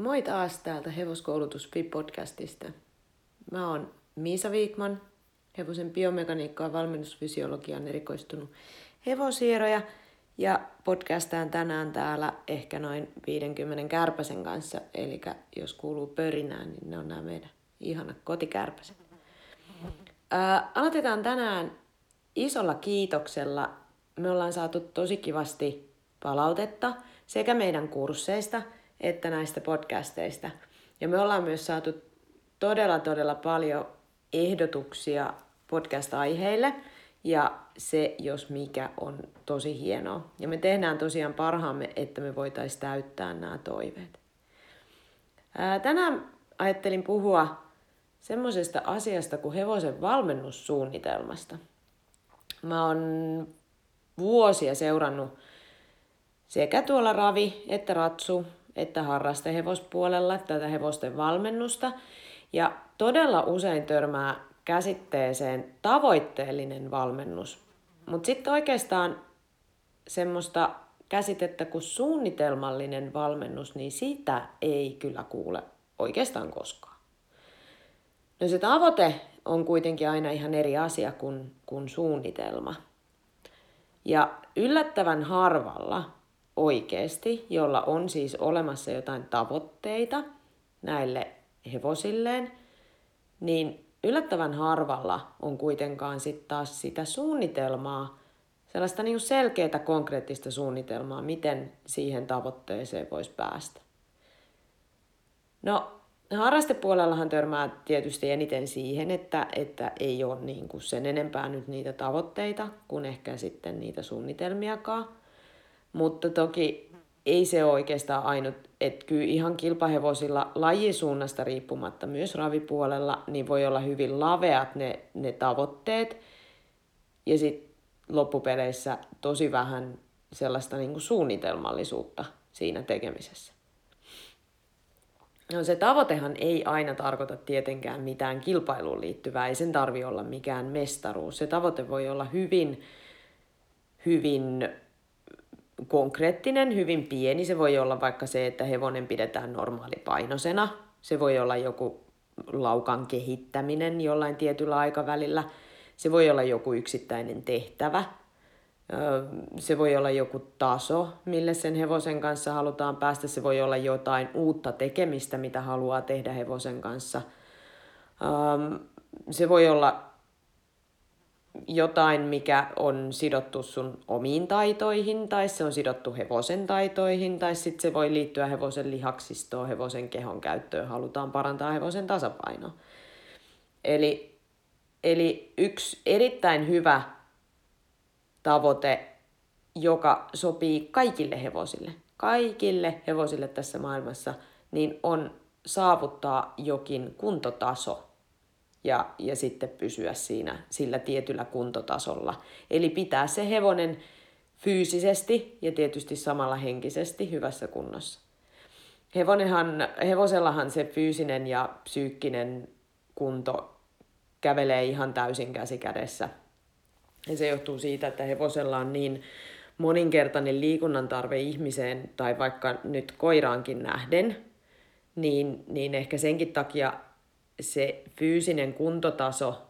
Moi taas täältä Hevoskoulutus podcastista. Mä oon Miisa Viikman, hevosen biomekaniikkaa ja valmennusfysiologian erikoistunut hevosieroja ja podcastaan tänään täällä ehkä noin 50 kärpäsen kanssa. Eli jos kuuluu pörinään, niin ne on nämä meidän ihanat kotikärpäset. Ää, aloitetaan tänään isolla kiitoksella. Me ollaan saatu tosi kivasti palautetta sekä meidän kursseista – että näistä podcasteista. Ja me ollaan myös saatu todella, todella paljon ehdotuksia podcast-aiheille, ja se, jos mikä, on tosi hienoa. Ja me tehdään tosiaan parhaamme, että me voitaisiin täyttää nämä toiveet. Ää, tänään ajattelin puhua semmoisesta asiasta kuin hevosen valmennussuunnitelmasta. Mä oon vuosia seurannut sekä tuolla Ravi että Ratsu että harrastehevospuolella tätä hevosten valmennusta. Ja todella usein törmää käsitteeseen tavoitteellinen valmennus. Mutta sitten oikeastaan semmoista käsitettä kuin suunnitelmallinen valmennus, niin sitä ei kyllä kuule oikeastaan koskaan. No se tavoite on kuitenkin aina ihan eri asia kuin, kuin suunnitelma. Ja yllättävän harvalla oikeasti, jolla on siis olemassa jotain tavoitteita näille hevosilleen, niin yllättävän harvalla on kuitenkaan sitten taas sitä suunnitelmaa, sellaista niin selkeää konkreettista suunnitelmaa, miten siihen tavoitteeseen voisi päästä. No, harrastepuolellahan törmää tietysti eniten siihen, että, että ei ole niin sen enempää nyt niitä tavoitteita kuin ehkä sitten niitä suunnitelmiakaan. Mutta toki ei se ole oikeastaan ainut, että kyllä ihan kilpahevosilla lajisuunnasta riippumatta myös ravipuolella, niin voi olla hyvin laveat ne, ne tavoitteet ja sitten loppupeleissä tosi vähän sellaista niin kuin suunnitelmallisuutta siinä tekemisessä. No se tavoitehan ei aina tarkoita tietenkään mitään kilpailuun liittyvää, ei sen tarvi olla mikään mestaruus. Se tavoite voi olla hyvin, hyvin konkreettinen, hyvin pieni. Se voi olla vaikka se, että hevonen pidetään normaalipainosena. Se voi olla joku laukan kehittäminen jollain tietyllä aikavälillä. Se voi olla joku yksittäinen tehtävä. Se voi olla joku taso, mille sen hevosen kanssa halutaan päästä. Se voi olla jotain uutta tekemistä, mitä haluaa tehdä hevosen kanssa. Se voi olla jotain, mikä on sidottu sun omiin taitoihin, tai se on sidottu hevosen taitoihin, tai sitten se voi liittyä hevosen lihaksistoon, hevosen kehon käyttöön, halutaan parantaa hevosen tasapainoa. Eli, eli yksi erittäin hyvä tavoite, joka sopii kaikille hevosille, kaikille hevosille tässä maailmassa, niin on saavuttaa jokin kuntotaso – ja, ja sitten pysyä siinä sillä tietyllä kuntotasolla. Eli pitää se hevonen fyysisesti ja tietysti samalla henkisesti hyvässä kunnossa. Hevonenhan, hevosellahan se fyysinen ja psyykkinen kunto kävelee ihan täysin käsi kädessä. Ja se johtuu siitä, että hevosella on niin moninkertainen liikunnan tarve ihmiseen tai vaikka nyt koiraankin nähden, niin, niin ehkä senkin takia se fyysinen kuntotaso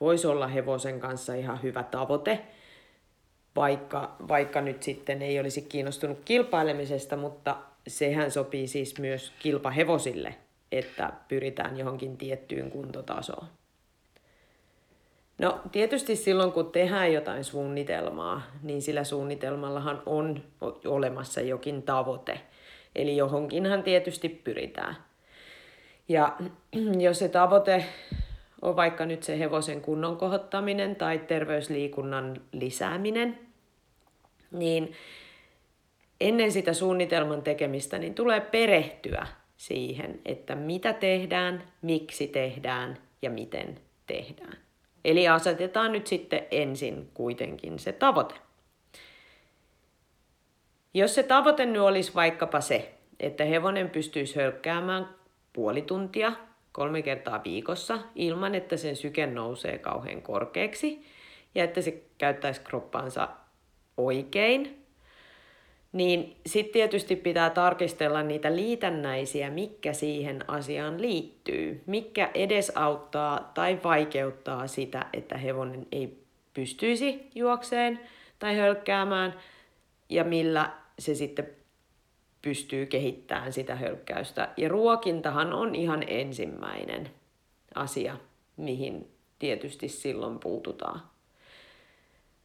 voisi olla hevosen kanssa ihan hyvä tavoite, vaikka, vaikka nyt sitten ei olisi kiinnostunut kilpailemisesta, mutta sehän sopii siis myös kilpahevosille, että pyritään johonkin tiettyyn kuntotasoon. No tietysti silloin kun tehdään jotain suunnitelmaa, niin sillä suunnitelmallahan on olemassa jokin tavoite. Eli johonkinhan tietysti pyritään. Ja jos se tavoite on vaikka nyt se hevosen kunnon kohottaminen tai terveysliikunnan lisääminen, niin ennen sitä suunnitelman tekemistä niin tulee perehtyä siihen, että mitä tehdään, miksi tehdään ja miten tehdään. Eli asetetaan nyt sitten ensin kuitenkin se tavoite. Jos se tavoite nyt olisi vaikkapa se, että hevonen pystyisi hölkkäämään puoli tuntia kolme kertaa viikossa ilman, että sen syke nousee kauhean korkeaksi ja että se käyttäisi kroppansa oikein, niin sitten tietysti pitää tarkistella niitä liitännäisiä, mikä siihen asiaan liittyy, mikä edesauttaa tai vaikeuttaa sitä, että hevonen ei pystyisi juokseen tai hölkkäämään, ja millä se sitten pystyy kehittämään sitä hölkkäystä. Ja ruokintahan on ihan ensimmäinen asia, mihin tietysti silloin puututaan.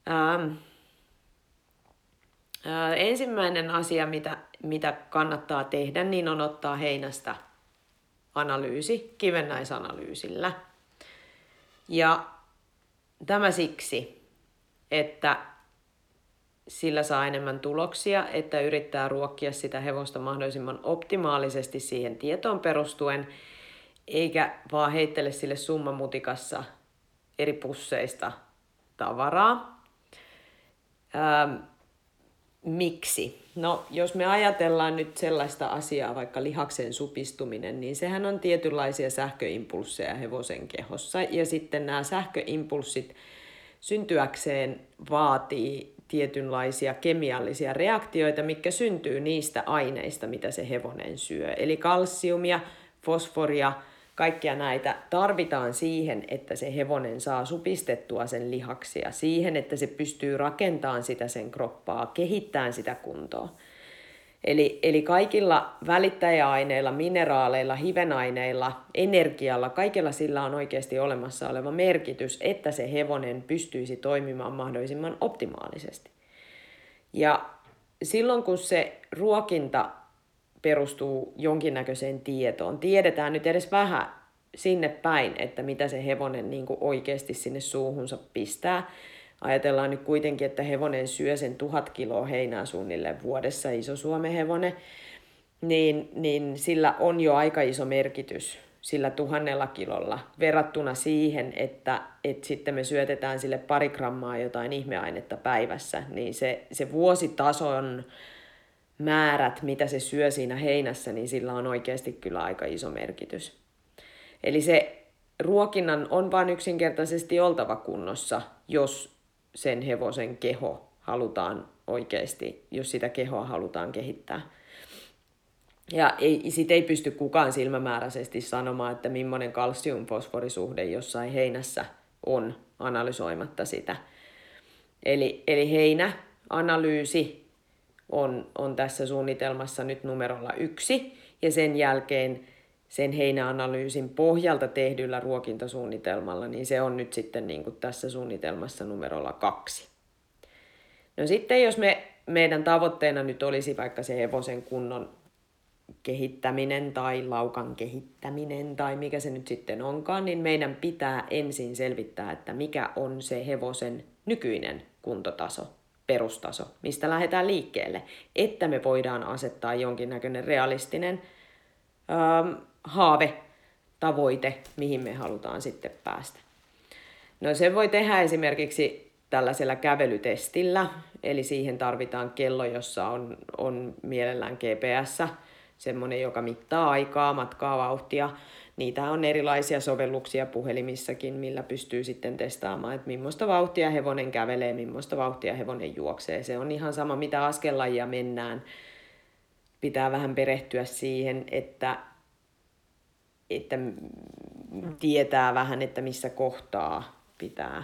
Ähm, äh, ensimmäinen asia, mitä, mitä kannattaa tehdä, niin on ottaa heinästä analyysi kivennäisanalyysillä. Ja tämä siksi, että sillä saa enemmän tuloksia, että yrittää ruokkia sitä hevosta mahdollisimman optimaalisesti siihen tietoon perustuen, eikä vaan heittele sille summamutikassa eri pusseista tavaraa. Ähm, miksi? No, jos me ajatellaan nyt sellaista asiaa, vaikka lihaksen supistuminen, niin sehän on tietynlaisia sähköimpulsseja hevosen kehossa. Ja sitten nämä sähköimpulssit syntyäkseen vaatii tietynlaisia kemiallisia reaktioita, mikä syntyy niistä aineista, mitä se hevonen syö. Eli kalsiumia, fosforia, kaikkia näitä tarvitaan siihen, että se hevonen saa supistettua sen lihaksia, siihen, että se pystyy rakentamaan sitä sen kroppaa, kehittämään sitä kuntoa. Eli, eli kaikilla välittäjäaineilla, mineraaleilla, hivenaineilla, energialla, kaikella sillä on oikeasti olemassa oleva merkitys, että se hevonen pystyisi toimimaan mahdollisimman optimaalisesti. Ja silloin kun se ruokinta perustuu jonkinnäköiseen tietoon, tiedetään nyt edes vähän sinne päin, että mitä se hevonen niin kuin oikeasti sinne suuhunsa pistää, Ajatellaan nyt kuitenkin, että hevonen syö sen tuhat kiloa heinää suunnilleen vuodessa, iso Suomen hevonen, niin, niin sillä on jo aika iso merkitys sillä tuhannella kilolla verrattuna siihen, että, että sitten me syötetään sille pari grammaa jotain ihmeainetta päivässä, niin se, se vuositason määrät, mitä se syö siinä heinässä, niin sillä on oikeasti kyllä aika iso merkitys. Eli se ruokinnan on vain yksinkertaisesti oltava kunnossa, jos sen hevosen keho halutaan oikeasti, jos sitä kehoa halutaan kehittää. Ja ei, sit ei pysty kukaan silmämääräisesti sanomaan, että millainen kalsium-fosforisuhde jossain heinässä on analysoimatta sitä. Eli, eli heinäanalyysi on, on tässä suunnitelmassa nyt numerolla yksi, ja sen jälkeen sen heinäanalyysin pohjalta tehdyllä ruokintasuunnitelmalla, niin se on nyt sitten niin kuin tässä suunnitelmassa numerolla kaksi. No sitten jos me, meidän tavoitteena nyt olisi vaikka se hevosen kunnon kehittäminen tai laukan kehittäminen tai mikä se nyt sitten onkaan, niin meidän pitää ensin selvittää, että mikä on se hevosen nykyinen kuntotaso, perustaso, mistä lähdetään liikkeelle, että me voidaan asettaa jonkinnäköinen realistinen ähm, haave, tavoite, mihin me halutaan sitten päästä. No se voi tehdä esimerkiksi tällaisella kävelytestillä, eli siihen tarvitaan kello, jossa on, on mielellään GPS, semmoinen, joka mittaa aikaa, matkaa, vauhtia. Niitä on erilaisia sovelluksia puhelimissakin, millä pystyy sitten testaamaan, että millaista vauhtia hevonen kävelee, millaista vauhtia hevonen juoksee. Se on ihan sama, mitä askellajia mennään. Pitää vähän perehtyä siihen, että että tietää vähän, että missä kohtaa pitää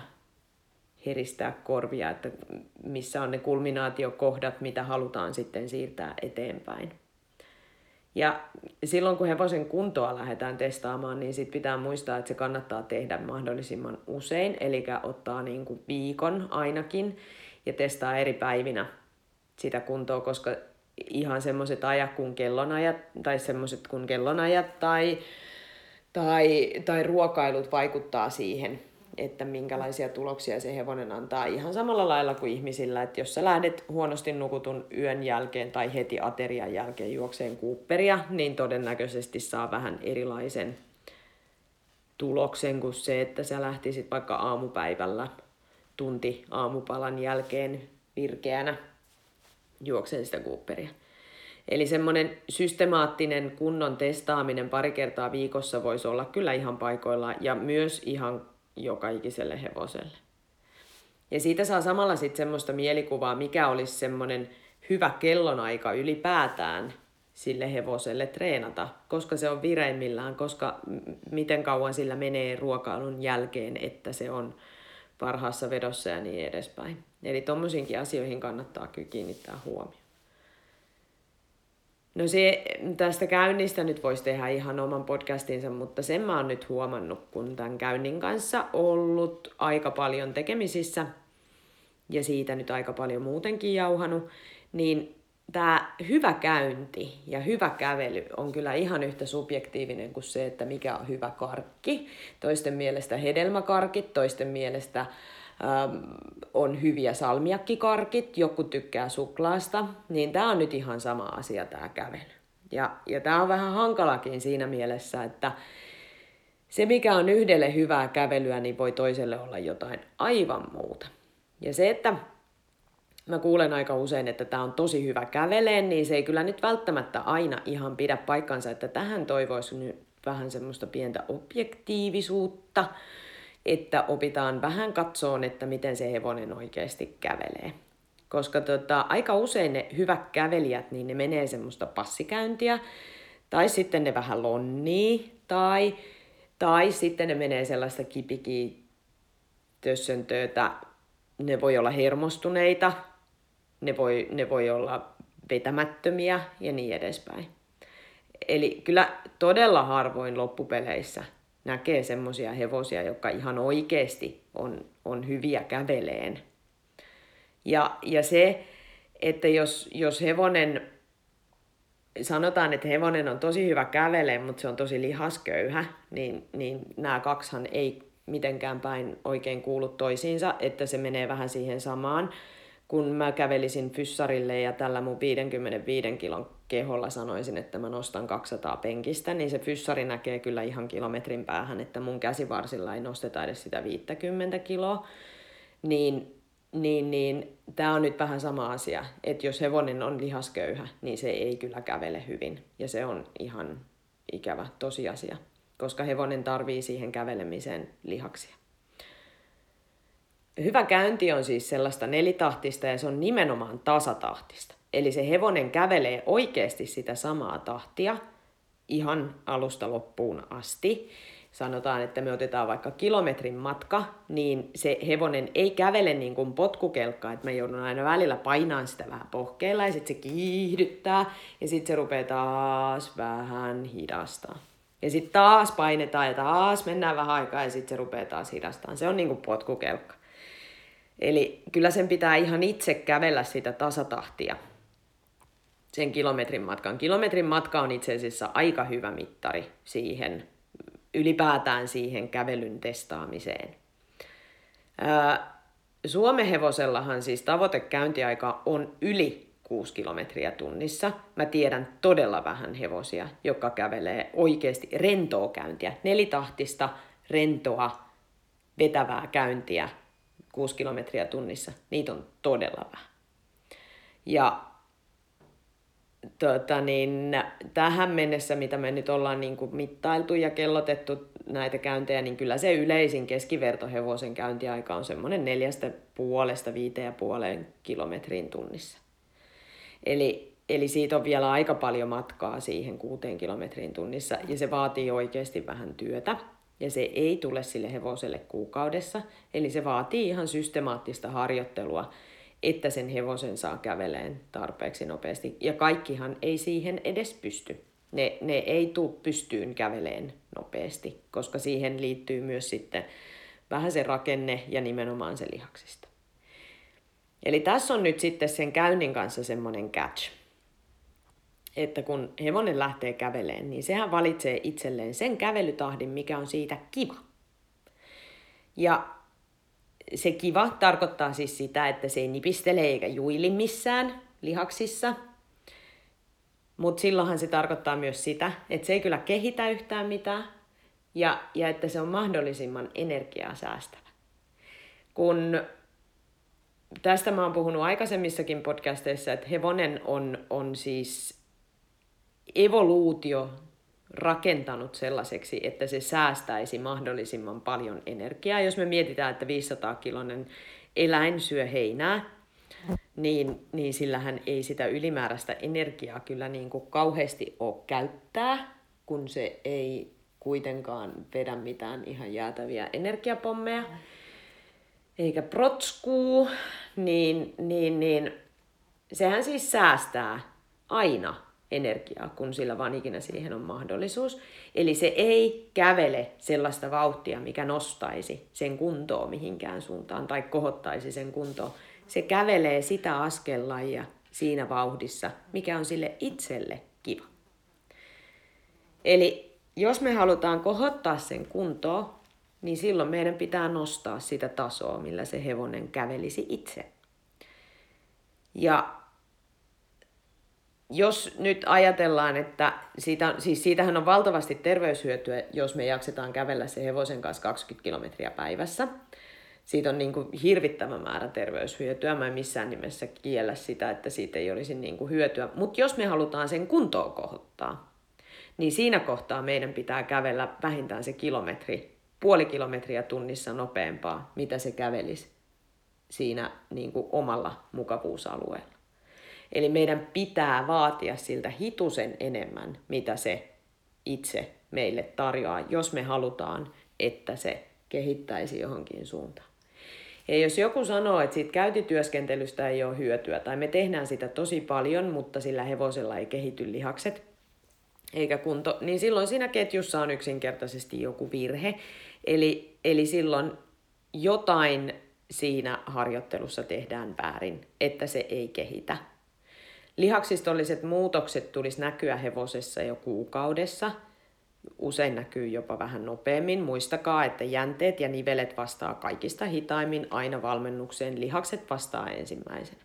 heristää korvia, että missä on ne kulminaatiokohdat, mitä halutaan sitten siirtää eteenpäin. Ja silloin kun hevosen kuntoa lähdetään testaamaan, niin sit pitää muistaa, että se kannattaa tehdä mahdollisimman usein, eli ottaa niin kuin viikon ainakin ja testaa eri päivinä sitä kuntoa, koska ihan semmoiset ajat kuin kellonajat tai semmoiset kuin kellonajat tai tai, tai ruokailut vaikuttaa siihen, että minkälaisia tuloksia se hevonen antaa ihan samalla lailla kuin ihmisillä, että jos sä lähdet huonosti nukutun yön jälkeen tai heti aterian jälkeen juokseen kuupperia, niin todennäköisesti saa vähän erilaisen tuloksen kuin se, että sä lähtisit vaikka aamupäivällä tunti aamupalan jälkeen virkeänä juokseen sitä kuupperia. Eli semmoinen systemaattinen kunnon testaaminen pari kertaa viikossa voisi olla kyllä ihan paikoilla ja myös ihan joka ikiselle hevoselle. Ja siitä saa samalla sitten semmoista mielikuvaa, mikä olisi semmoinen hyvä kellonaika ylipäätään sille hevoselle treenata, koska se on vireimmillään, koska miten kauan sillä menee ruokailun jälkeen, että se on parhaassa vedossa ja niin edespäin. Eli tuommoisiinkin asioihin kannattaa kyllä kiinnittää huomioon. No se, tästä käynnistä nyt voisi tehdä ihan oman podcastinsa, mutta sen mä oon nyt huomannut, kun tämän käynnin kanssa ollut aika paljon tekemisissä ja siitä nyt aika paljon muutenkin jauhanut, niin tämä hyvä käynti ja hyvä kävely on kyllä ihan yhtä subjektiivinen kuin se, että mikä on hyvä karkki. Toisten mielestä hedelmäkarkit, toisten mielestä ähm, on hyviä salmiakkikarkit, joku tykkää suklaasta, niin tämä on nyt ihan sama asia tämä kävely. Ja, ja tämä on vähän hankalakin siinä mielessä, että se mikä on yhdelle hyvää kävelyä, niin voi toiselle olla jotain aivan muuta. Ja se, että mä kuulen aika usein, että tämä on tosi hyvä käveleen, niin se ei kyllä nyt välttämättä aina ihan pidä paikkansa, että tähän toivoisi nyt vähän semmoista pientä objektiivisuutta, että opitaan vähän katsoon, että miten se hevonen oikeasti kävelee. Koska tota, aika usein ne hyvät kävelijät, niin ne menee semmoista passikäyntiä, tai sitten ne vähän lonnii, tai, tai sitten ne menee sellaista kipikitössöntöötä, ne voi olla hermostuneita, ne voi, ne voi olla vetämättömiä ja niin edespäin. Eli kyllä todella harvoin loppupeleissä näkee semmoisia hevosia, jotka ihan oikeasti on, on hyviä käveleen. Ja, ja se, että jos, jos hevonen, sanotaan, että hevonen on tosi hyvä käveleen, mutta se on tosi lihasköyhä, niin, niin nämä kaksihan ei mitenkään päin oikein kuulu toisiinsa, että se menee vähän siihen samaan kun mä kävelisin fyssarille ja tällä mun 55 kilon keholla sanoisin, että mä nostan 200 penkistä, niin se fyssari näkee kyllä ihan kilometrin päähän, että mun käsivarsilla ei nosteta edes sitä 50 kiloa. Niin, niin, niin tämä on nyt vähän sama asia, että jos hevonen on lihasköyhä, niin se ei kyllä kävele hyvin. Ja se on ihan ikävä tosiasia, koska hevonen tarvii siihen kävelemiseen lihaksia. Hyvä käynti on siis sellaista nelitahtista ja se on nimenomaan tasatahtista. Eli se hevonen kävelee oikeasti sitä samaa tahtia ihan alusta loppuun asti. Sanotaan, että me otetaan vaikka kilometrin matka, niin se hevonen ei kävele niin kuin potkukelkka, että mä joudun aina välillä painaan sitä vähän pohkeilla ja sitten se kiihdyttää ja sitten se rupeaa taas vähän hidastaa. Ja sitten taas painetaan ja taas mennään vähän aikaa ja sitten se rupeaa taas hidastaa. Se on niin kuin potkukelkka. Eli kyllä sen pitää ihan itse kävellä sitä tasatahtia sen kilometrin matkan. Kilometrin matka on itse asiassa aika hyvä mittari siihen, ylipäätään siihen kävelyn testaamiseen. Suomen hevosellahan siis tavoitekäyntiaika on yli 6 kilometriä tunnissa. Mä tiedän todella vähän hevosia, jotka kävelee oikeasti rentoa käyntiä, nelitahtista, rentoa, vetävää käyntiä 6 kilometriä tunnissa, niitä on todella vähän. Ja tota niin, tähän mennessä, mitä me nyt ollaan niin kuin mittailtu ja kellotettu näitä käyntejä, niin kyllä se yleisin keskivertohevosen käyntiaika on semmoinen neljästä puolesta viiteen ja puoleen kilometriin tunnissa. Eli, eli siitä on vielä aika paljon matkaa siihen kuuteen kilometriin tunnissa ja se vaatii oikeasti vähän työtä ja se ei tule sille hevoselle kuukaudessa. Eli se vaatii ihan systemaattista harjoittelua, että sen hevosen saa käveleen tarpeeksi nopeasti. Ja kaikkihan ei siihen edes pysty. Ne, ne ei tule pystyyn käveleen nopeasti, koska siihen liittyy myös sitten vähän se rakenne ja nimenomaan se lihaksista. Eli tässä on nyt sitten sen käynnin kanssa semmoinen catch että kun hevonen lähtee käveleen, niin sehän valitsee itselleen sen kävelytahdin, mikä on siitä kiva. Ja se kiva tarkoittaa siis sitä, että se ei nipistele eikä juili missään lihaksissa. Mutta silloinhan se tarkoittaa myös sitä, että se ei kyllä kehitä yhtään mitään ja, ja että se on mahdollisimman energiaa säästävä. Kun tästä mä oon puhunut aikaisemmissakin podcasteissa, että hevonen on, on siis evoluutio rakentanut sellaiseksi, että se säästäisi mahdollisimman paljon energiaa. Jos me mietitään, että 500 kilonen eläin syö heinää, niin, niin sillähän ei sitä ylimääräistä energiaa kyllä niin kuin kauheasti ole käyttää, kun se ei kuitenkaan vedä mitään ihan jäätäviä energiapommeja, eikä protskuu, niin, niin, niin sehän siis säästää aina energiaa, kun sillä vaan ikinä siihen on mahdollisuus. Eli se ei kävele sellaista vauhtia, mikä nostaisi sen kuntoon mihinkään suuntaan tai kohottaisi sen kuntoon. Se kävelee sitä askellajia siinä vauhdissa, mikä on sille itselle kiva. Eli jos me halutaan kohottaa sen kuntoon, niin silloin meidän pitää nostaa sitä tasoa, millä se hevonen kävelisi itse. Ja jos nyt ajatellaan, että siitä, siis siitähän on valtavasti terveyshyötyä, jos me jaksetaan kävellä se hevosen kanssa 20 kilometriä päivässä. Siitä on niin kuin hirvittävä määrä terveyshyötyä. Mä en missään nimessä kiellä sitä, että siitä ei olisi niin kuin hyötyä. Mutta jos me halutaan sen kuntoon kohottaa, niin siinä kohtaa meidän pitää kävellä vähintään se kilometri, puoli kilometriä tunnissa nopeampaa, mitä se kävelisi siinä niin kuin omalla mukavuusalueella. Eli meidän pitää vaatia siltä hitusen enemmän, mitä se itse meille tarjoaa, jos me halutaan, että se kehittäisi johonkin suuntaan. Ja jos joku sanoo, että siitä käytityöskentelystä ei ole hyötyä, tai me tehdään sitä tosi paljon, mutta sillä hevosella ei kehity lihakset, eikä kunto, niin silloin siinä ketjussa on yksinkertaisesti joku virhe. Eli, eli silloin jotain siinä harjoittelussa tehdään väärin, että se ei kehitä Lihaksistolliset muutokset tulisi näkyä hevosessa jo kuukaudessa. Usein näkyy jopa vähän nopeammin. Muistakaa, että jänteet ja nivelet vastaa kaikista hitaimmin aina valmennukseen. Lihakset vastaa ensimmäisenä.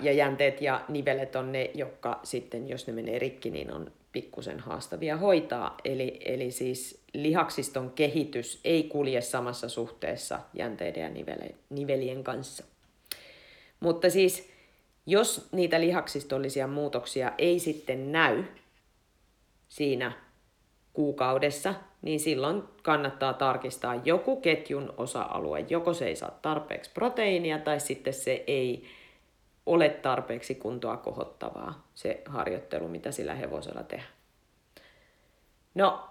Ja jänteet ja nivelet on ne, jotka sitten, jos ne menee rikki, niin on pikkusen haastavia hoitaa. Eli, eli siis lihaksiston kehitys ei kulje samassa suhteessa jänteiden ja nivelien kanssa. Mutta siis jos niitä lihaksistollisia muutoksia ei sitten näy siinä kuukaudessa, niin silloin kannattaa tarkistaa joku ketjun osa-alue. Joko se ei saa tarpeeksi proteiinia tai sitten se ei ole tarpeeksi kuntoa kohottavaa, se harjoittelu, mitä sillä hevosella tehdään. No,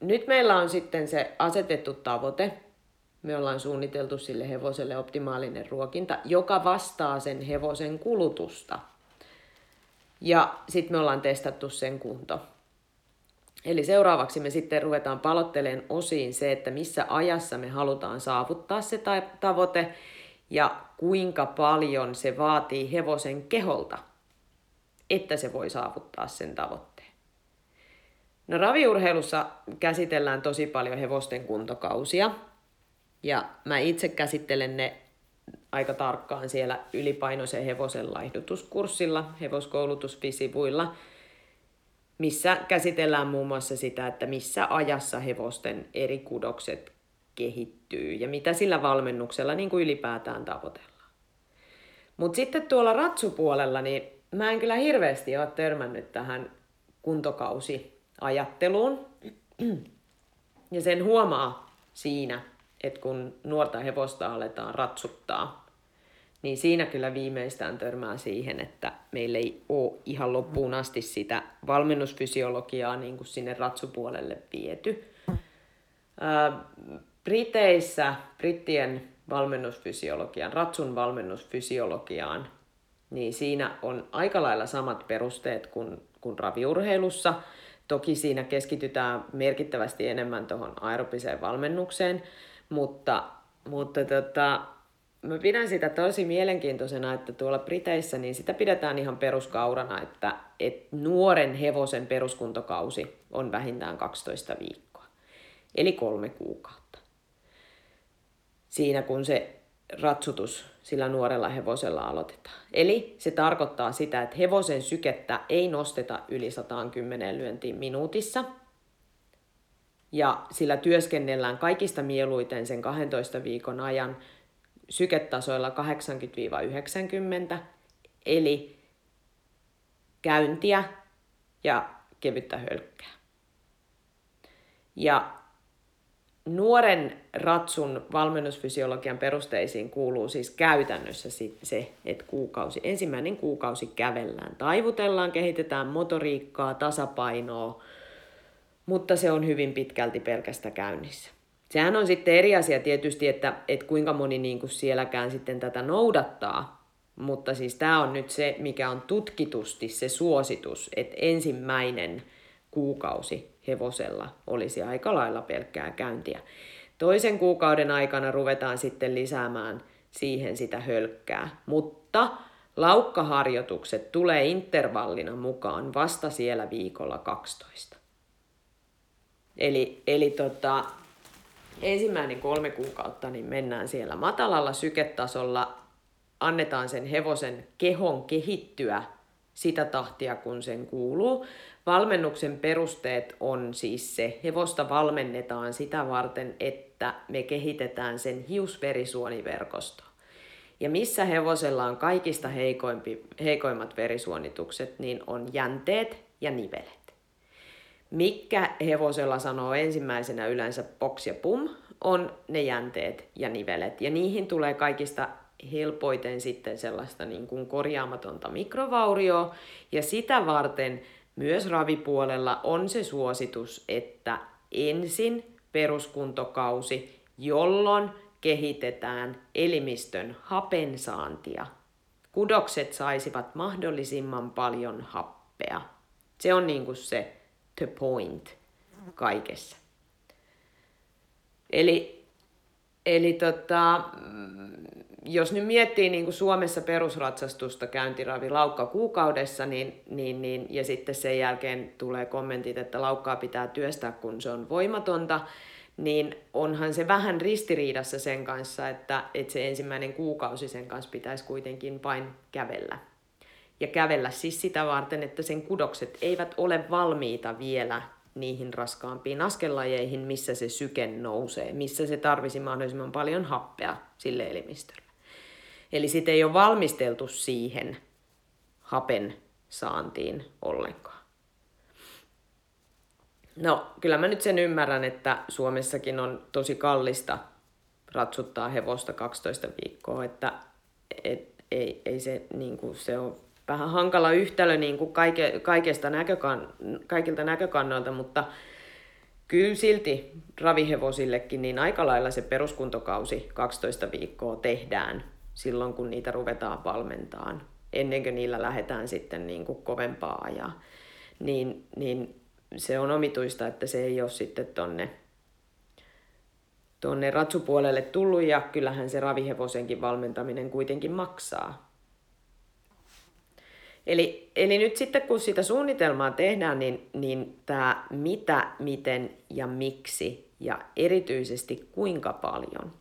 nyt meillä on sitten se asetettu tavoite, me ollaan suunniteltu sille hevoselle optimaalinen ruokinta, joka vastaa sen hevosen kulutusta. Ja sitten me ollaan testattu sen kunto. Eli seuraavaksi me sitten ruvetaan palotteleen osiin se, että missä ajassa me halutaan saavuttaa se tavoite ja kuinka paljon se vaatii hevosen keholta, että se voi saavuttaa sen tavoitteen. No raviurheilussa käsitellään tosi paljon hevosten kuntokausia, ja mä itse käsittelen ne aika tarkkaan siellä ylipainoisen hevosen laihdutuskurssilla, hevoskoulutusvisivuilla, missä käsitellään muun muassa sitä, että missä ajassa hevosten eri kudokset kehittyy ja mitä sillä valmennuksella niin kuin ylipäätään tavoitellaan. Mutta sitten tuolla ratsupuolella, niin mä en kyllä hirveästi ole törmännyt tähän kuntokausiajatteluun. Ja sen huomaa siinä, että kun nuorta hevosta aletaan ratsuttaa, niin siinä kyllä viimeistään törmää siihen, että meillä ei ole ihan loppuun asti sitä valmennusfysiologiaa niin kuin sinne ratsupuolelle viety. Briteissä, brittien valmennusfysiologiaan, ratsun valmennusfysiologiaan, niin siinä on aika lailla samat perusteet kuin, kuin raviurheilussa. Toki siinä keskitytään merkittävästi enemmän tuohon aerobiseen valmennukseen, mutta, mutta tota, mä pidän sitä tosi mielenkiintoisena, että tuolla Briteissä niin sitä pidetään ihan peruskaurana, että, että nuoren hevosen peruskuntokausi on vähintään 12 viikkoa, eli kolme kuukautta. Siinä kun se ratsutus sillä nuorella hevosella aloitetaan. Eli se tarkoittaa sitä, että hevosen sykettä ei nosteta yli 110 lyöntiin minuutissa – ja sillä työskennellään kaikista mieluiten sen 12 viikon ajan syketasoilla 80-90, eli käyntiä ja kevyttä hölkkää. Ja nuoren ratsun valmennusfysiologian perusteisiin kuuluu siis käytännössä se, että kuukausi, ensimmäinen kuukausi kävellään, taivutellaan, kehitetään motoriikkaa, tasapainoa, mutta se on hyvin pitkälti pelkästä käynnissä. Sehän on sitten eri asia tietysti, että, että kuinka moni niin kuin sielläkään sitten tätä noudattaa, mutta siis tämä on nyt se, mikä on tutkitusti se suositus, että ensimmäinen kuukausi hevosella olisi aika lailla pelkkää käyntiä. Toisen kuukauden aikana ruvetaan sitten lisäämään siihen sitä hölkkää, mutta laukkaharjoitukset tulee intervallina mukaan vasta siellä viikolla 12. Eli, eli tota, ensimmäinen kolme kuukautta niin mennään siellä matalalla syketasolla, annetaan sen hevosen kehon kehittyä sitä tahtia, kun sen kuuluu. Valmennuksen perusteet on siis se, hevosta valmennetaan sitä varten, että me kehitetään sen hiusverisuoniverkosto. Ja missä hevosella on kaikista heikoimpi, heikoimmat verisuonitukset, niin on jänteet ja nivelet. Mikä hevosella sanoo ensimmäisenä yleensä box ja pum, on ne jänteet ja nivelet. Ja niihin tulee kaikista helpoiten sitten sellaista niin kuin korjaamatonta mikrovaurioa. Ja sitä varten myös ravipuolella on se suositus, että ensin peruskuntokausi, jolloin kehitetään elimistön hapensaantia. Kudokset saisivat mahdollisimman paljon happea. Se on niin kuin se the point kaikessa. Eli, eli tota, jos nyt miettii niin kuin Suomessa perusratsastusta käyntiravi laukka kuukaudessa, niin, niin, niin, ja sitten sen jälkeen tulee kommentit, että laukkaa pitää työstää, kun se on voimatonta, niin onhan se vähän ristiriidassa sen kanssa, että, että se ensimmäinen kuukausi sen kanssa pitäisi kuitenkin vain kävellä. Ja kävellä siis sitä varten, että sen kudokset eivät ole valmiita vielä niihin raskaampiin askellajeihin, missä se syke nousee, missä se tarvisi mahdollisimman paljon happea sille elimistölle. Eli sitä ei ole valmisteltu siihen hapen saantiin ollenkaan. No, kyllä mä nyt sen ymmärrän, että Suomessakin on tosi kallista ratsuttaa hevosta 12 viikkoa, että et, ei, ei se, niin kuin, se on vähän hankala yhtälö niin kuin kaike, kaikesta näkökan, kaikilta näkökannoilta, mutta kyllä silti ravihevosillekin niin aika lailla se peruskuntokausi 12 viikkoa tehdään silloin, kun niitä ruvetaan valmentaan, ennen kuin niillä lähdetään sitten niin kuin kovempaa ajaa, niin, niin se on omituista, että se ei ole sitten tonne, tonne ratsupuolelle tullut ja kyllähän se ravihevosenkin valmentaminen kuitenkin maksaa. Eli, eli nyt sitten kun sitä suunnitelmaa tehdään, niin, niin tämä mitä, miten ja miksi ja erityisesti kuinka paljon.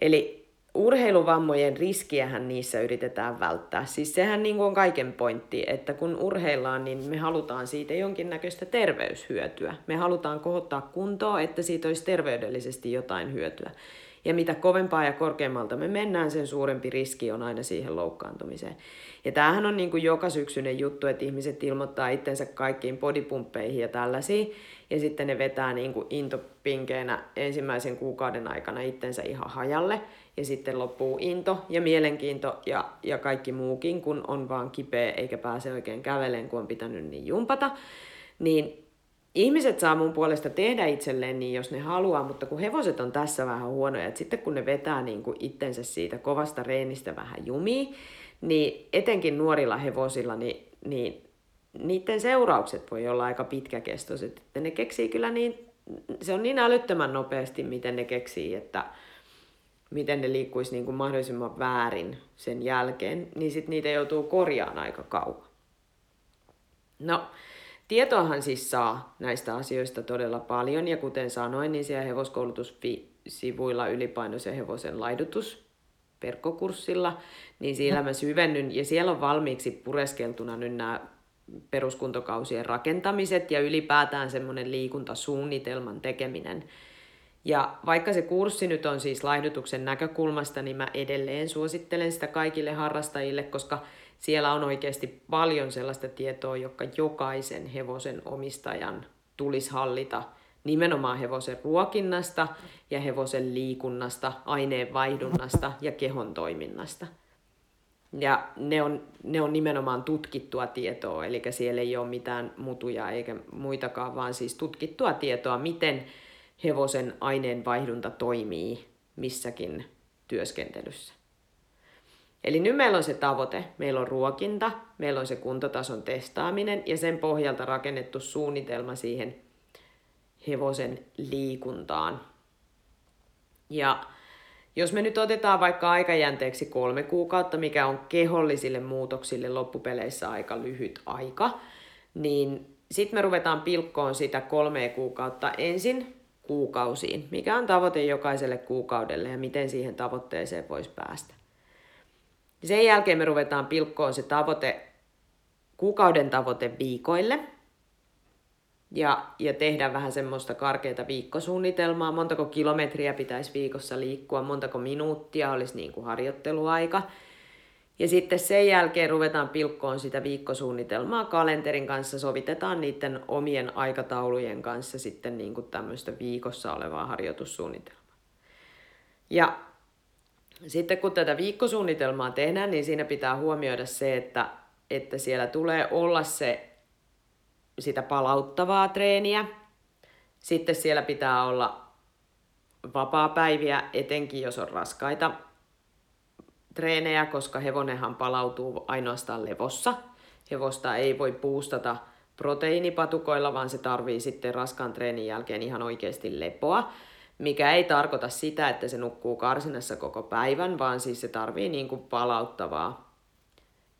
Eli urheiluvammojen riskiähän niissä yritetään välttää. Siis sehän niin on kaiken pointti, että kun urheillaan, niin me halutaan siitä jonkinnäköistä terveyshyötyä. Me halutaan kohottaa kuntoa, että siitä olisi terveydellisesti jotain hyötyä. Ja mitä kovempaa ja korkeammalta me mennään, sen suurempi riski on aina siihen loukkaantumiseen. Ja tämähän on niin kuin joka syksyinen juttu, että ihmiset ilmoittaa itsensä kaikkiin bodipumppeihin ja tällaisiin. Ja sitten ne vetää niin kuin intopinkeenä ensimmäisen kuukauden aikana itsensä ihan hajalle ja sitten loppuu into ja mielenkiinto ja, ja kaikki muukin, kun on vaan kipeä eikä pääse oikein käveleen, kun on pitänyt niin jumpata, niin ihmiset saa mun puolesta tehdä itselleen niin, jos ne haluaa, mutta kun hevoset on tässä vähän huonoja, että sitten kun ne vetää niin kuin itsensä siitä kovasta reenistä vähän jumiin, niin etenkin nuorilla hevosilla, niin, niin niiden seuraukset voi olla aika pitkäkestoiset. Että ne keksii kyllä niin, se on niin älyttömän nopeasti, miten ne keksii, että, miten ne liikkuisi niin kuin mahdollisimman väärin sen jälkeen, niin sitten niitä joutuu korjaamaan aika kauan. No, tietoahan siis saa näistä asioista todella paljon, ja kuten sanoin, niin siellä hevoskoulutussivuilla ylipainoisen hevosen laidutus verkkokurssilla, niin siellä mä syvennyn, ja siellä on valmiiksi pureskeltuna nyt nämä peruskuntokausien rakentamiset ja ylipäätään semmoinen liikuntasuunnitelman tekeminen, ja vaikka se kurssi nyt on siis laihdutuksen näkökulmasta, niin mä edelleen suosittelen sitä kaikille harrastajille, koska siellä on oikeasti paljon sellaista tietoa, joka jokaisen hevosen omistajan tulisi hallita nimenomaan hevosen ruokinnasta ja hevosen liikunnasta, aineenvaihdunnasta ja kehon toiminnasta. Ja ne on, ne on nimenomaan tutkittua tietoa, eli siellä ei ole mitään mutuja eikä muitakaan, vaan siis tutkittua tietoa, miten hevosen aineenvaihdunta toimii missäkin työskentelyssä. Eli nyt meillä on se tavoite, meillä on ruokinta, meillä on se kuntotason testaaminen ja sen pohjalta rakennettu suunnitelma siihen hevosen liikuntaan. Ja jos me nyt otetaan vaikka aikajänteeksi kolme kuukautta, mikä on kehollisille muutoksille loppupeleissä aika lyhyt aika, niin sitten me ruvetaan pilkkoon sitä kolme kuukautta ensin kuukausiin, mikä on tavoite jokaiselle kuukaudelle ja miten siihen tavoitteeseen voisi päästä. Sen jälkeen me ruvetaan pilkkoon se tavoite, kuukauden tavoite viikoille ja, ja tehdä vähän semmoista karkeata viikkosuunnitelmaa, montako kilometriä pitäisi viikossa liikkua, montako minuuttia olisi niin kuin harjoitteluaika. Ja sitten sen jälkeen ruvetaan pilkkoon sitä viikkosuunnitelmaa kalenterin kanssa, sovitetaan niiden omien aikataulujen kanssa sitten niin kuin tämmöistä viikossa olevaa harjoitussuunnitelmaa. Ja sitten kun tätä viikkosuunnitelmaa tehdään, niin siinä pitää huomioida se, että, että siellä tulee olla se sitä palauttavaa treeniä. Sitten siellä pitää olla vapaa-päiviä, etenkin jos on raskaita treenejä, koska hevonenhan palautuu ainoastaan levossa. Hevosta ei voi puustata proteiinipatukoilla, vaan se tarvii sitten raskaan treenin jälkeen ihan oikeasti lepoa mikä ei tarkoita sitä, että se nukkuu karsinassa koko päivän, vaan siis se tarvii niin kuin palauttavaa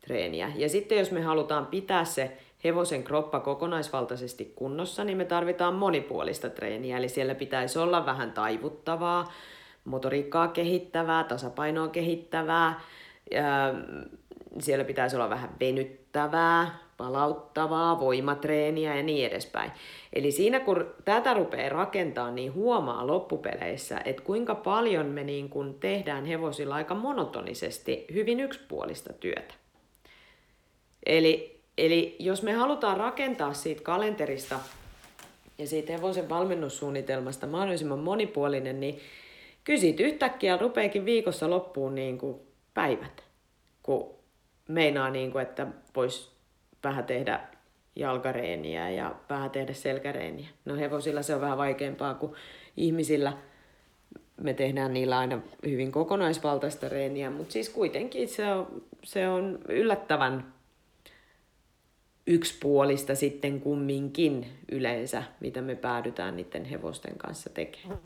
treeniä. Ja sitten jos me halutaan pitää se hevosen kroppa kokonaisvaltaisesti kunnossa, niin me tarvitaan monipuolista treeniä. Eli siellä pitäisi olla vähän taivuttavaa, motoriikkaa kehittävää, tasapainoa kehittävää, siellä pitäisi olla vähän venyttävää, palauttavaa, voimatreeniä ja niin edespäin. Eli siinä kun tätä rupeaa rakentaa, niin huomaa loppupeleissä, että kuinka paljon me niin kun tehdään hevosilla aika monotonisesti hyvin yksipuolista työtä. Eli, eli jos me halutaan rakentaa siitä kalenterista ja siitä hevosen valmennussuunnitelmasta mahdollisimman monipuolinen, niin kyllä siitä yhtäkkiä rupeekin viikossa loppuun niin kuin päivät, kun meinaa, niin kuin, että voisi vähän tehdä jalkareeniä ja vähän tehdä selkäreeniä. No hevosilla se on vähän vaikeampaa kuin ihmisillä. Me tehdään niillä aina hyvin kokonaisvaltaista reeniä, mutta siis kuitenkin se on, se on yllättävän yksipuolista sitten kumminkin yleensä, mitä me päädytään niiden hevosten kanssa tekemään.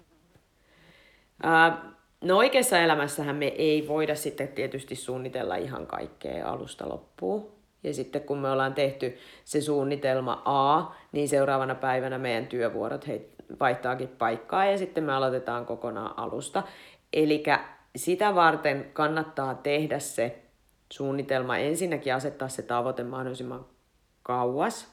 No oikeassa elämässähän me ei voida sitten tietysti suunnitella ihan kaikkea alusta loppuun. Ja sitten kun me ollaan tehty se suunnitelma A, niin seuraavana päivänä meidän työvuorot he vaihtaakin paikkaa ja sitten me aloitetaan kokonaan alusta. Eli sitä varten kannattaa tehdä se suunnitelma, ensinnäkin asettaa se tavoite mahdollisimman kauas,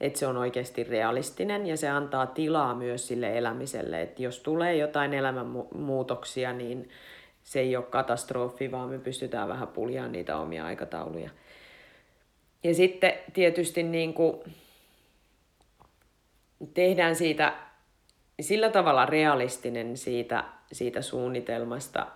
että se on oikeasti realistinen ja se antaa tilaa myös sille elämiselle, että jos tulee jotain elämänmuutoksia, niin se ei ole katastrofi, vaan me pystytään vähän puljaan niitä omia aikatauluja. Ja sitten tietysti niin kuin tehdään siitä sillä tavalla realistinen siitä, siitä suunnitelmasta,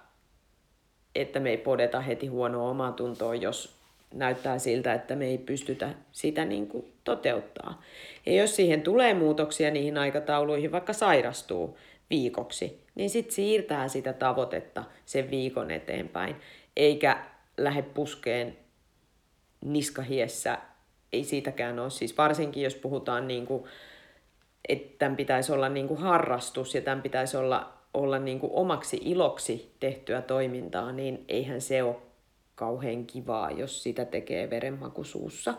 että me ei podeta heti huonoa omaa tuntoa, jos näyttää siltä, että me ei pystytä sitä niin kuin toteuttaa. Ja jos siihen tulee muutoksia niihin aikatauluihin, vaikka sairastuu viikoksi, niin sitten siirtää sitä tavoitetta sen viikon eteenpäin, eikä lähde puskeen niskahiessä ei siitäkään ole. Siis varsinkin jos puhutaan, niin kuin, että tämän pitäisi olla niin kuin harrastus ja tämän pitäisi olla, olla niin kuin omaksi iloksi tehtyä toimintaa, niin eihän se ole kauhean kivaa, jos sitä tekee verenmaku suussa.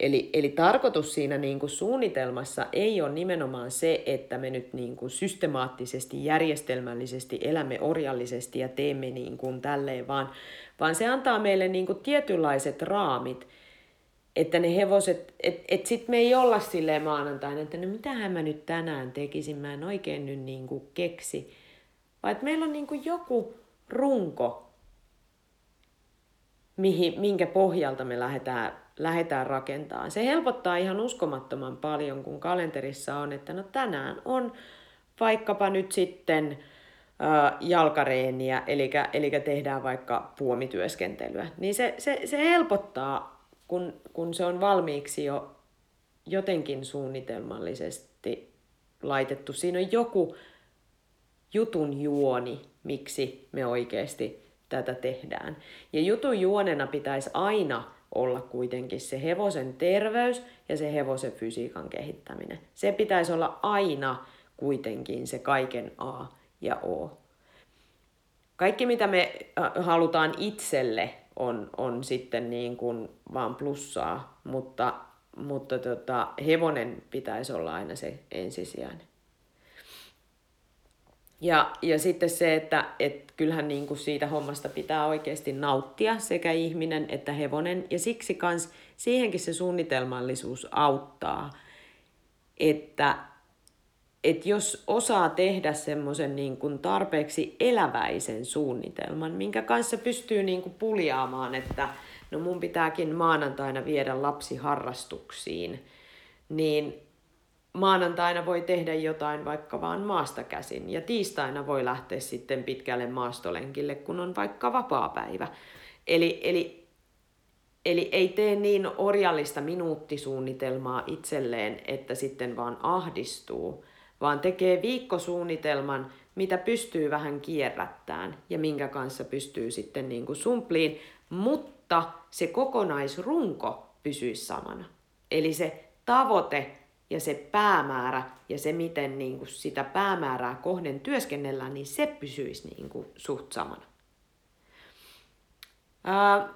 Eli, eli tarkoitus siinä niin kuin suunnitelmassa ei ole nimenomaan se, että me nyt niin kuin systemaattisesti, järjestelmällisesti elämme orjallisesti ja teemme niin kuin tälleen, vaan, vaan se antaa meille niin kuin tietynlaiset raamit, että ne hevoset, että et sit me ei olla silleen maanantaina, että no mitähän mä nyt tänään tekisin, mä en oikein nyt niin kuin keksi, vaan että meillä on niin kuin joku runko, mihin, minkä pohjalta me lähdetään lähdetään rakentamaan. Se helpottaa ihan uskomattoman paljon, kun kalenterissa on, että no tänään on vaikkapa nyt sitten äh, jalkareeniä, eli, eli tehdään vaikka puomityöskentelyä. Niin se, se, se helpottaa, kun, kun se on valmiiksi jo jotenkin suunnitelmallisesti laitettu. Siinä on joku jutun juoni, miksi me oikeasti tätä tehdään. Ja jutun juonena pitäisi aina olla kuitenkin se hevosen terveys ja se hevosen fysiikan kehittäminen. Se pitäisi olla aina kuitenkin se kaiken A ja O. Kaikki mitä me halutaan itselle on, on sitten niin kuin vaan plussaa, mutta, mutta tota, hevonen pitäisi olla aina se ensisijainen. Ja, ja sitten se, että et kyllähän niin kuin siitä hommasta pitää oikeasti nauttia sekä ihminen että hevonen. Ja siksi kans siihenkin se suunnitelmallisuus auttaa, että et jos osaa tehdä semmoisen niin tarpeeksi eläväisen suunnitelman, minkä kanssa pystyy niin kuin puljaamaan, että no mun pitääkin maanantaina viedä lapsi harrastuksiin, niin maanantaina voi tehdä jotain vaikka vaan maasta käsin ja tiistaina voi lähteä sitten pitkälle maastolenkille, kun on vaikka vapaa-päivä. Eli, eli, eli ei tee niin orjallista minuuttisuunnitelmaa itselleen, että sitten vaan ahdistuu, vaan tekee viikkosuunnitelman, mitä pystyy vähän kierrättämään ja minkä kanssa pystyy sitten niin kuin sumpliin, mutta se kokonaisrunko pysyisi samana. Eli se tavoite ja se päämäärä ja se, miten niin kuin sitä päämäärää kohden työskennellään, niin se pysyisi niin kuin suht samana. Ää,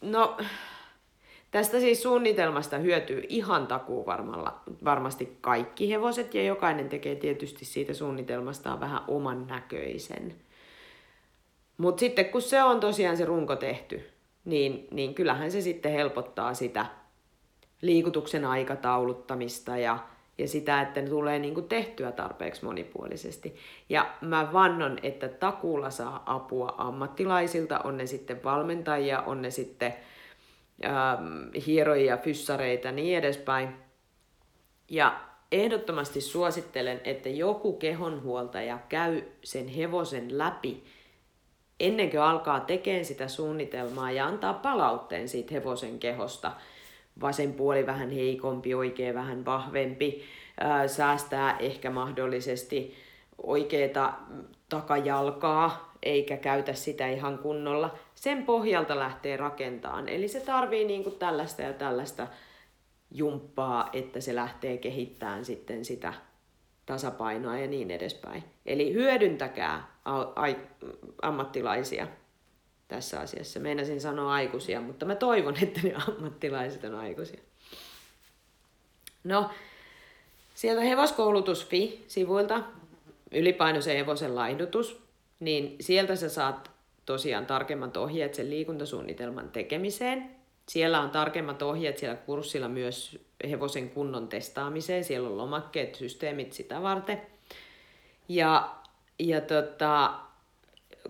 no, tästä siis suunnitelmasta hyötyy ihan takuu varmalla, varmasti kaikki hevoset ja jokainen tekee tietysti siitä suunnitelmastaan vähän oman näköisen. Mutta sitten kun se on tosiaan se runko tehty, niin, niin kyllähän se sitten helpottaa sitä liikutuksen aikatauluttamista ja, ja sitä, että ne tulee niin kuin tehtyä tarpeeksi monipuolisesti. Ja mä vannon, että takuulla saa apua ammattilaisilta, on ne sitten valmentajia, on ne sitten ähm, hieroja, fyssareita ja niin edespäin. Ja ehdottomasti suosittelen, että joku kehonhuoltaja käy sen hevosen läpi ennen kuin alkaa tekemään sitä suunnitelmaa ja antaa palautteen siitä hevosen kehosta – vasen puoli vähän heikompi, oikea vähän vahvempi, ää, säästää ehkä mahdollisesti oikeeta takajalkaa, eikä käytä sitä ihan kunnolla. Sen pohjalta lähtee rakentamaan. Eli se tarvii niin kuin tällaista ja tällaista jumppaa, että se lähtee kehittämään sitten sitä tasapainoa ja niin edespäin. Eli hyödyntäkää ammattilaisia tässä asiassa. Meinasin sanoa aikuisia, mutta mä toivon, että ne ammattilaiset on aikuisia. No, sieltä hevoskoulutus.fi-sivuilta, ylipainoisen hevosen laihdutus, niin sieltä sä saat tosiaan tarkemmat ohjeet sen liikuntasuunnitelman tekemiseen. Siellä on tarkemmat ohjeet siellä kurssilla myös hevosen kunnon testaamiseen. Siellä on lomakkeet, systeemit sitä varten. Ja, ja tota,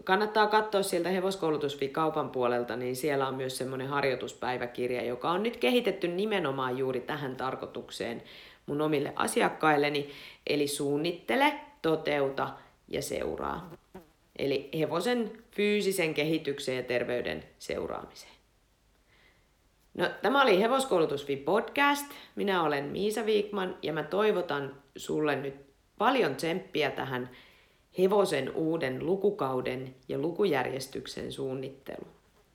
kannattaa katsoa sieltä hevoskoulutusfi-kaupan puolelta, niin siellä on myös semmoinen harjoituspäiväkirja, joka on nyt kehitetty nimenomaan juuri tähän tarkoitukseen mun omille asiakkailleni. Eli suunnittele, toteuta ja seuraa. Eli hevosen fyysisen kehityksen ja terveyden seuraamiseen. No, tämä oli Hevoskoulutusfi podcast. Minä olen Miisa Viikman ja mä toivotan sulle nyt paljon tsemppiä tähän hevosen uuden lukukauden ja lukujärjestyksen suunnittelu.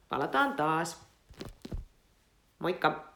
Palataan taas. Moikka!